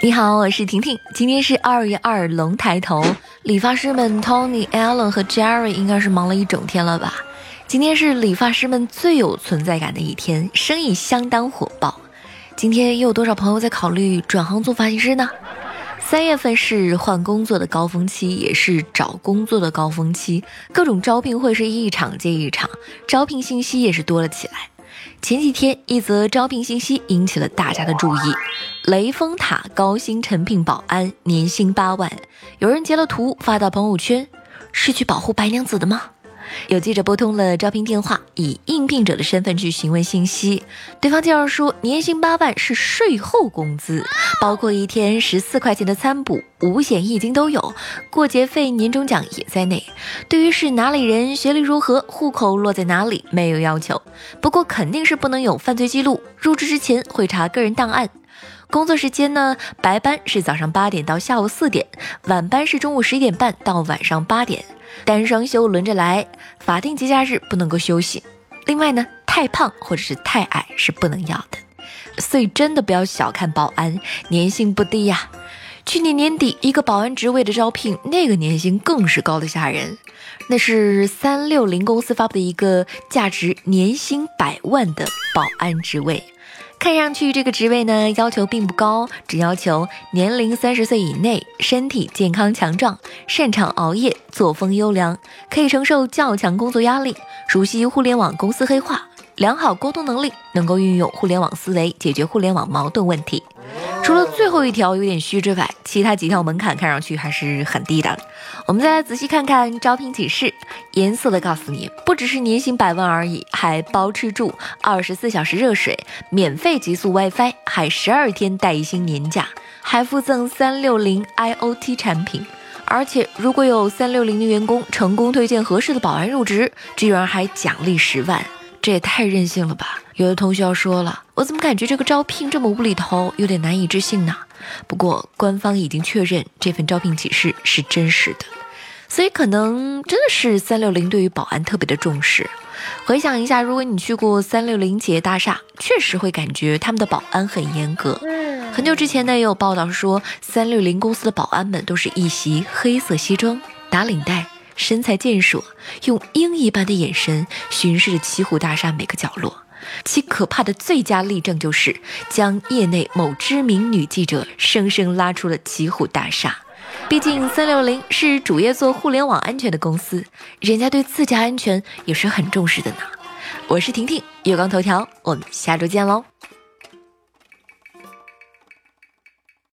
你好，我是婷婷。今天是二月二龙抬头，理发师们 Tony、Alan 和 Jerry 应该是忙了一整天了吧？今天是理发师们最有存在感的一天，生意相当火爆。今天又有多少朋友在考虑转行做发型师呢？三月份是换工作的高峰期，也是找工作的高峰期，各种招聘会是一场接一场，招聘信息也是多了起来。前几天，一则招聘信息引起了大家的注意：雷峰塔高薪诚聘保安，年薪八万。有人截了图发到朋友圈，是去保护白娘子的吗？有记者拨通了招聘电话，以应聘者的身份去询问信息。对方介绍说，年薪八万是税后工资，包括一天十四块钱的餐补、五险一金都有，过节费、年终奖也在内。对于是哪里人、学历如何、户口落在哪里，没有要求，不过肯定是不能有犯罪记录。入职之前会查个人档案。工作时间呢，白班是早上八点到下午四点，晚班是中午十一点半到晚上八点。单双休轮着来，法定节假日不能够休息。另外呢，太胖或者是太矮是不能要的。所以真的不要小看保安，年薪不低呀。去年年底一个保安职位的招聘，那个年薪更是高的吓人。那是三六零公司发布的一个价值年薪百万的保安职位。看上去这个职位呢，要求并不高，只要求年龄三十岁以内，身体健康强壮，擅长熬夜，作风优良，可以承受较强工作压力，熟悉互联网公司黑话，良好沟通能力，能够运用互联网思维解决互联网矛盾问题。除了最后一条有点虚之外，其他几条门槛看上去还是很低的。我们再来仔细看看招聘启事，严肃的告诉你，不只是年薪百万而已，还包吃住，二十四小时热水，免费极速 WiFi，还十二天带薪年假，还附赠三六零 IOT 产品。而且如果有三六零的员工成功推荐合适的保安入职，居然还奖励十万，这也太任性了吧！有的同学要说了，我怎么感觉这个招聘这么无厘头，有点难以置信呢？不过官方已经确认这份招聘启事是真实的，所以可能真的是三六零对于保安特别的重视。回想一下，如果你去过三六零企业大厦，确实会感觉他们的保安很严格。很久之前呢，也有报道说，三六零公司的保安们都是一袭黑色西装，打领带，身材健硕，用鹰一般的眼神巡视着奇虎大厦每个角落。其可怕的最佳例证就是将业内某知名女记者生生拉出了奇虎大厦。毕竟三六零是主业做互联网安全的公司，人家对自家安全也是很重视的呢。我是婷婷，月光头条，我们下周见喽。